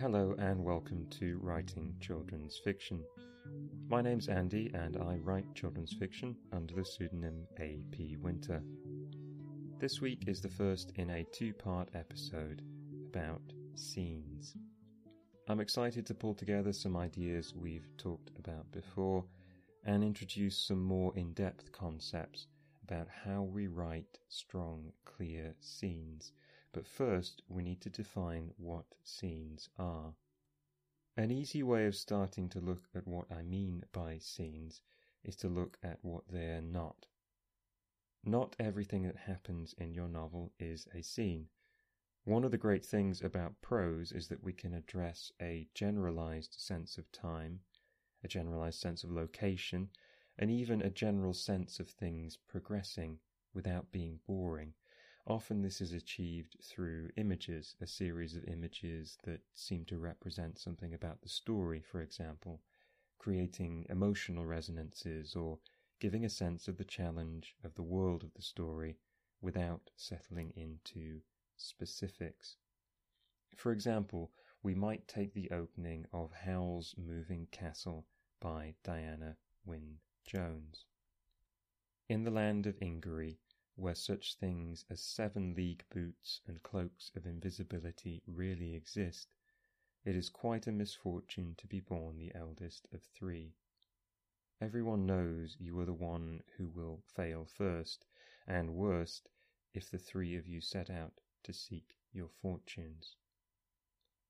Hello and welcome to Writing Children's Fiction. My name's Andy and I write children's fiction under the pseudonym A.P. Winter. This week is the first in a two part episode about scenes. I'm excited to pull together some ideas we've talked about before and introduce some more in depth concepts about how we write strong, clear scenes. But first, we need to define what scenes are. An easy way of starting to look at what I mean by scenes is to look at what they're not. Not everything that happens in your novel is a scene. One of the great things about prose is that we can address a generalized sense of time, a generalized sense of location, and even a general sense of things progressing without being boring. Often this is achieved through images, a series of images that seem to represent something about the story, for example, creating emotional resonances or giving a sense of the challenge of the world of the story without settling into specifics. For example, we might take the opening of Howl's Moving Castle by Diana Wynne Jones. In the land of Ingary, where such things as seven league boots and cloaks of invisibility really exist, it is quite a misfortune to be born the eldest of three. Everyone knows you are the one who will fail first, and worst, if the three of you set out to seek your fortunes.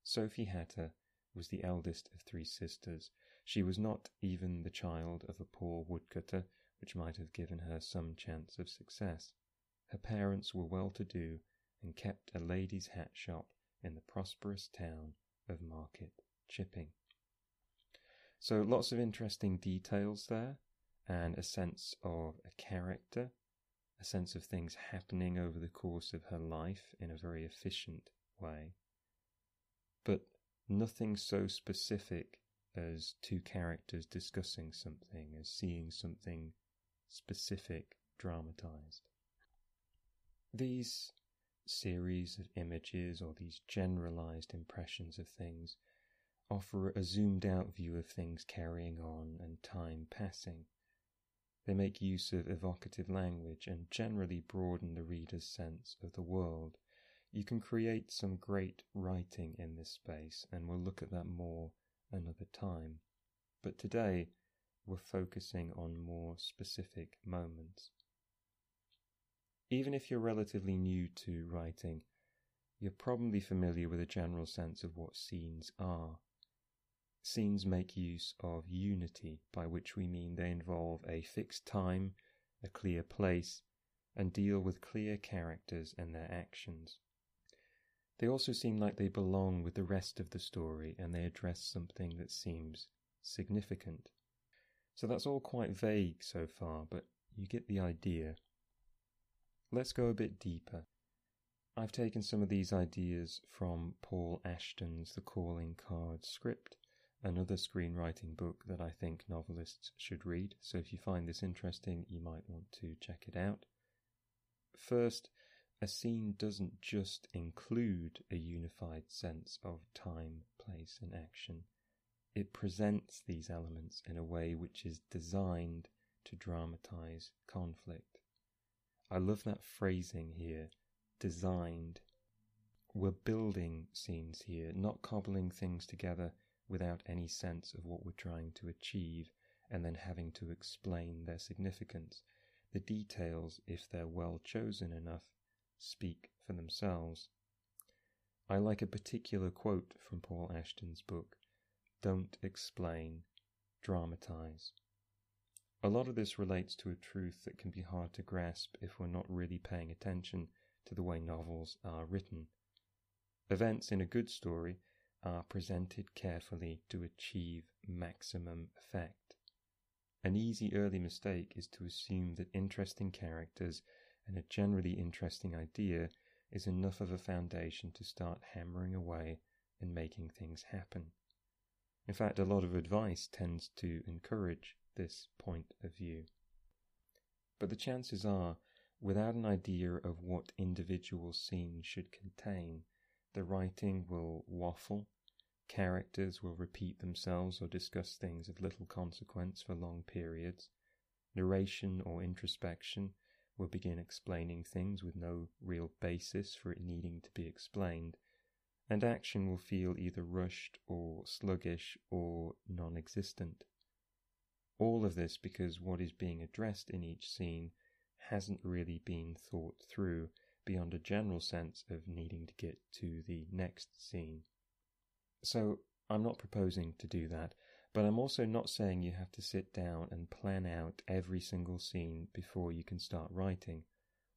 Sophie Hatter was the eldest of three sisters. She was not even the child of a poor woodcutter, which might have given her some chance of success. Her parents were well to do and kept a lady's hat shop in the prosperous town of Market Chipping. So lots of interesting details there and a sense of a character, a sense of things happening over the course of her life in a very efficient way. But nothing so specific as two characters discussing something, as seeing something specific dramatized. These series of images or these generalized impressions of things offer a zoomed out view of things carrying on and time passing. They make use of evocative language and generally broaden the reader's sense of the world you can create some great writing in this space, and we'll look at that more another time. But today, we're focusing on more specific moments. Even if you're relatively new to writing, you're probably familiar with a general sense of what scenes are. Scenes make use of unity, by which we mean they involve a fixed time, a clear place, and deal with clear characters and their actions. They also seem like they belong with the rest of the story and they address something that seems significant. So that's all quite vague so far, but you get the idea. Let's go a bit deeper. I've taken some of these ideas from Paul Ashton's The Calling Card script, another screenwriting book that I think novelists should read, so if you find this interesting, you might want to check it out. First, a scene doesn't just include a unified sense of time, place, and action. It presents these elements in a way which is designed to dramatize conflict. I love that phrasing here, designed. We're building scenes here, not cobbling things together without any sense of what we're trying to achieve and then having to explain their significance. The details, if they're well chosen enough, speak for themselves. I like a particular quote from Paul Ashton's book Don't explain, dramatize. A lot of this relates to a truth that can be hard to grasp if we're not really paying attention to the way novels are written. Events in a good story are presented carefully to achieve maximum effect. An easy early mistake is to assume that interesting characters and a generally interesting idea is enough of a foundation to start hammering away and making things happen. In fact, a lot of advice tends to encourage this point of view. But the chances are, without an idea of what individual scenes should contain, the writing will waffle, Characters will repeat themselves or discuss things of little consequence for long periods. Narration or introspection will begin explaining things with no real basis for it needing to be explained, and action will feel either rushed or sluggish or non existent. All of this because what is being addressed in each scene hasn't really been thought through beyond a general sense of needing to get to the next scene. So I'm not proposing to do that, but I'm also not saying you have to sit down and plan out every single scene before you can start writing,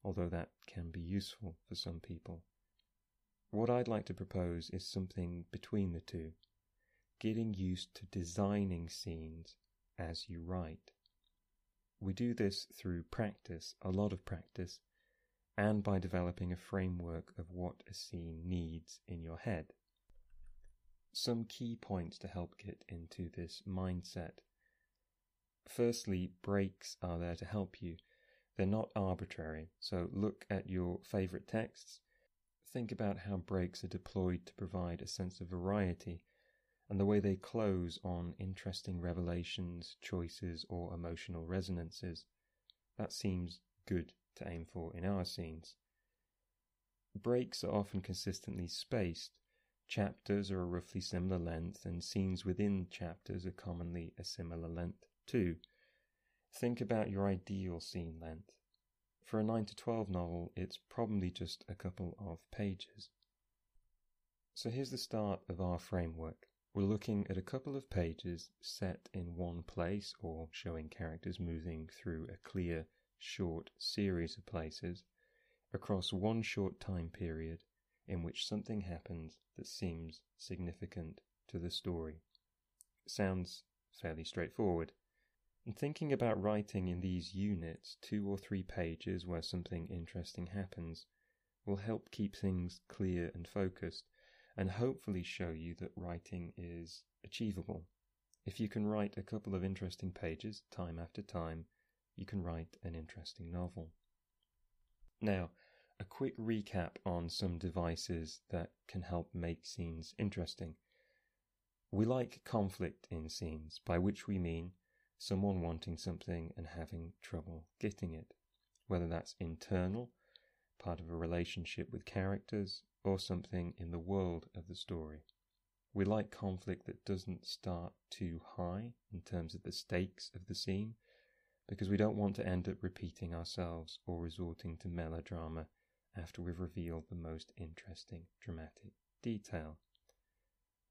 although that can be useful for some people. What I'd like to propose is something between the two, getting used to designing scenes as you write. We do this through practice, a lot of practice, and by developing a framework of what a scene needs in your head. Some key points to help get into this mindset. Firstly, breaks are there to help you. They're not arbitrary, so look at your favorite texts. Think about how breaks are deployed to provide a sense of variety and the way they close on interesting revelations, choices, or emotional resonances. That seems good to aim for in our scenes. Breaks are often consistently spaced. Chapters are a roughly similar length, and scenes within chapters are commonly a similar length too. Think about your ideal scene length. For a 9 to 12 novel, it's probably just a couple of pages. So here's the start of our framework. We're looking at a couple of pages set in one place or showing characters moving through a clear, short series of places across one short time period in which something happens that seems significant to the story. Sounds fairly straightforward. And thinking about writing in these units, two or three pages where something interesting happens, will help keep things clear and focused and hopefully show you that writing is achievable. If you can write a couple of interesting pages time after time, you can write an interesting novel. Now, a quick recap on some devices that can help make scenes interesting. We like conflict in scenes, by which we mean someone wanting something and having trouble getting it, whether that's internal, part of a relationship with characters, or something in the world of the story. We like conflict that doesn't start too high in terms of the stakes of the scene, because we don't want to end up repeating ourselves or resorting to melodrama after we've revealed the most interesting dramatic detail.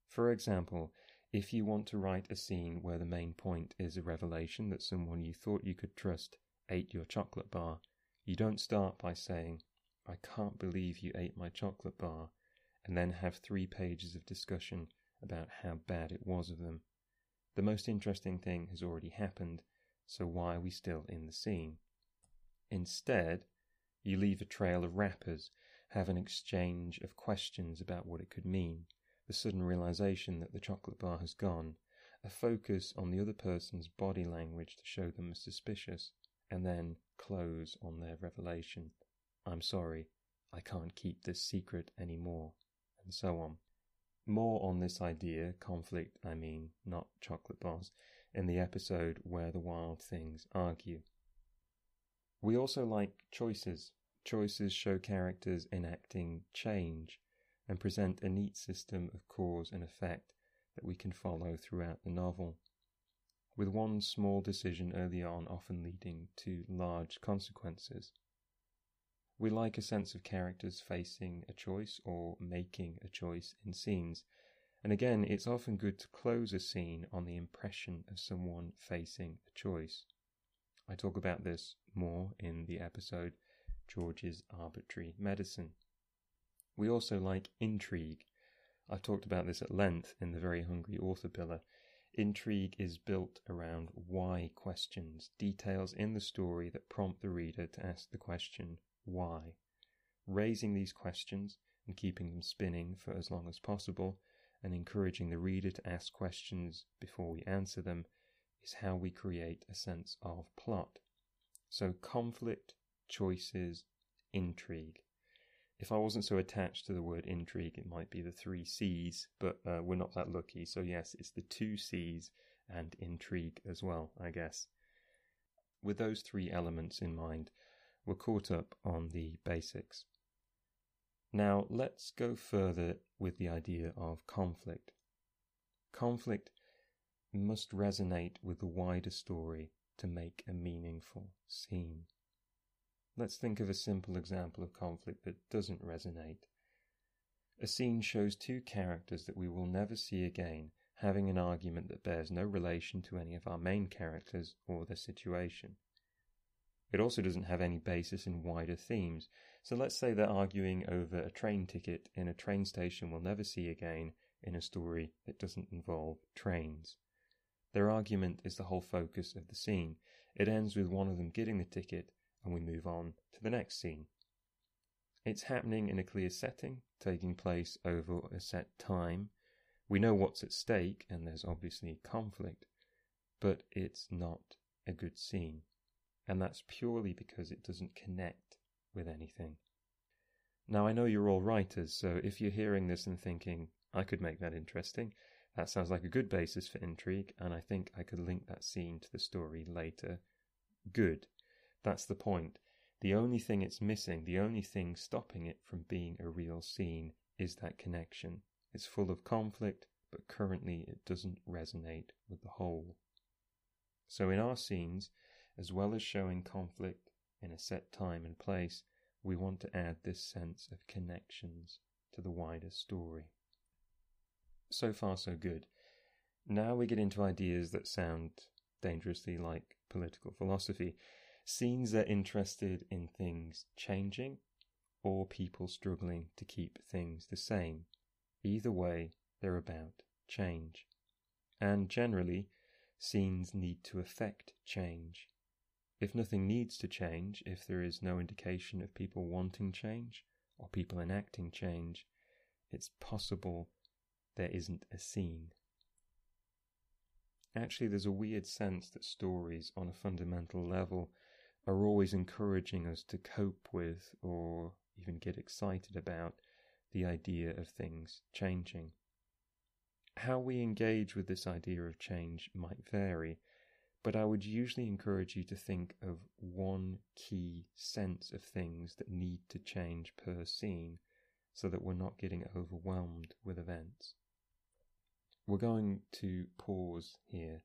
For example, if you want to write a scene where the main point is a revelation that someone you thought you could trust ate your chocolate bar, you don't start by saying, I can't believe you ate my chocolate bar, and then have three pages of discussion about how bad it was of them. The most interesting thing has already happened, so why are we still in the scene? Instead, you leave a trail of wrappers, have an exchange of questions about what it could mean, the sudden realization that the chocolate bar has gone, a focus on the other person's body language to show them as suspicious, and then close on their revelation. I'm sorry, I can't keep this secret any more, and so on. More on this idea, conflict, I mean, not chocolate bars, in the episode where the wild things argue. We also like choices. Choices show characters enacting change and present a neat system of cause and effect that we can follow throughout the novel, with one small decision early on often leading to large consequences. We like a sense of characters facing a choice or making a choice in scenes. And again, it's often good to close a scene on the impression of someone facing a choice. I talk about this more in the episode George's Arbitrary Medicine. We also like intrigue. I've talked about this at length in the Very Hungry Author Pillar. Intrigue is built around why questions, details in the story that prompt the reader to ask the question, why. Raising these questions and keeping them spinning for as long as possible, and encouraging the reader to ask questions before we answer them, is how we create a sense of plot. So, conflict, choices, intrigue. If I wasn't so attached to the word intrigue, it might be the three C's, but uh, we're not that lucky. So, yes, it's the two C's and intrigue as well, I guess. With those three elements in mind, we're caught up on the basics. Now, let's go further with the idea of conflict. Conflict must resonate with the wider story to make a meaningful scene. Let's think of a simple example of conflict that doesn't resonate. A scene shows two characters that we will never see again having an argument that bears no relation to any of our main characters or their situation. It also doesn't have any basis in wider themes, so let's say they're arguing over a train ticket in a train station we'll never see again in a story that doesn't involve trains. Their argument is the whole focus of the scene. It ends with one of them getting the ticket, and we move on to the next scene. It's happening in a clear setting, taking place over a set time. We know what's at stake, and there's obviously conflict, but it's not a good scene. And that's purely because it doesn't connect with anything. Now, I know you're all writers, so if you're hearing this and thinking, I could make that interesting, that sounds like a good basis for intrigue, and I think I could link that scene to the story later. Good. That's the point. The only thing it's missing, the only thing stopping it from being a real scene, is that connection. It's full of conflict, but currently it doesn't resonate with the whole. So in our scenes, as well as showing conflict in a set time and place, we want to add this sense of connections to the wider story. So far, so good. Now we get into ideas that sound dangerously like political philosophy. Scenes are interested in things changing or people struggling to keep things the same. Either way, they're about change. And generally, scenes need to affect change. If nothing needs to change, if there is no indication of people wanting change or people enacting change, it's possible there isn't a scene. Actually, there's a weird sense that stories, on a fundamental level, are always encouraging us to cope with or even get excited about the idea of things changing. How we engage with this idea of change might vary, but I would usually encourage you to think of one key sense of things that need to change per scene so that we're not getting overwhelmed with events. We're going to pause here.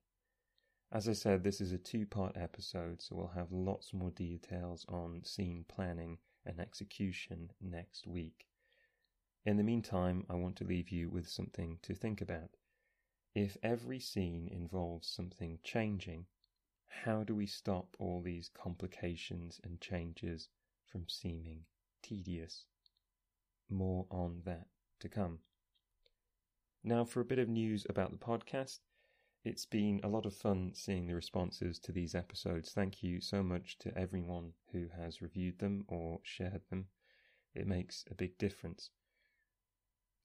As I said, this is a two part episode, so we'll have lots more details on scene planning and execution next week. In the meantime, I want to leave you with something to think about. If every scene involves something changing, how do we stop all these complications and changes from seeming tedious? More on that to come. Now, for a bit of news about the podcast, it's been a lot of fun seeing the responses to these episodes. Thank you so much to everyone who has reviewed them or shared them. It makes a big difference.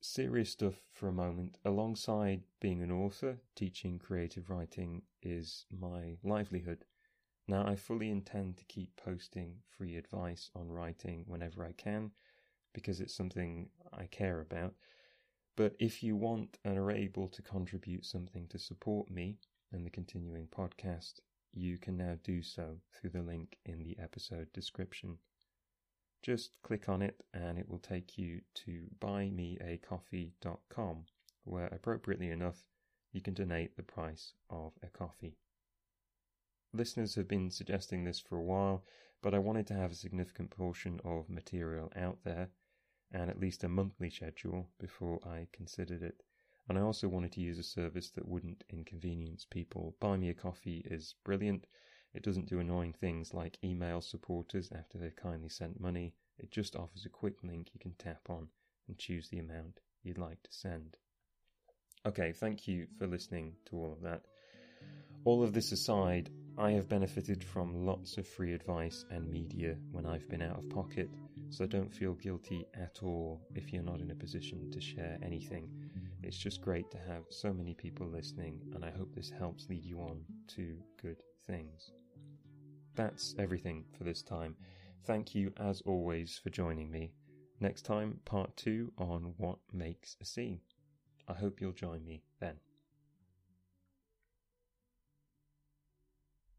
Serious stuff for a moment. Alongside being an author, teaching creative writing is my livelihood. Now, I fully intend to keep posting free advice on writing whenever I can because it's something I care about. But if you want and are able to contribute something to support me and the continuing podcast, you can now do so through the link in the episode description. Just click on it and it will take you to buymeacoffee.com, where appropriately enough, you can donate the price of a coffee. Listeners have been suggesting this for a while, but I wanted to have a significant portion of material out there and at least a monthly schedule before I considered it. And I also wanted to use a service that wouldn't inconvenience people. Buy Me a Coffee is brilliant. It doesn't do annoying things like email supporters after they've kindly sent money. It just offers a quick link you can tap on and choose the amount you'd like to send. Okay, thank you for listening to all of that. All of this aside, I have benefited from lots of free advice and media when I've been out of pocket, so don't feel guilty at all if you're not in a position to share anything. It's just great to have so many people listening, and I hope this helps lead you on to good things. That's everything for this time. Thank you, as always, for joining me, Next time, part two on what makes a scene. I hope you'll join me then.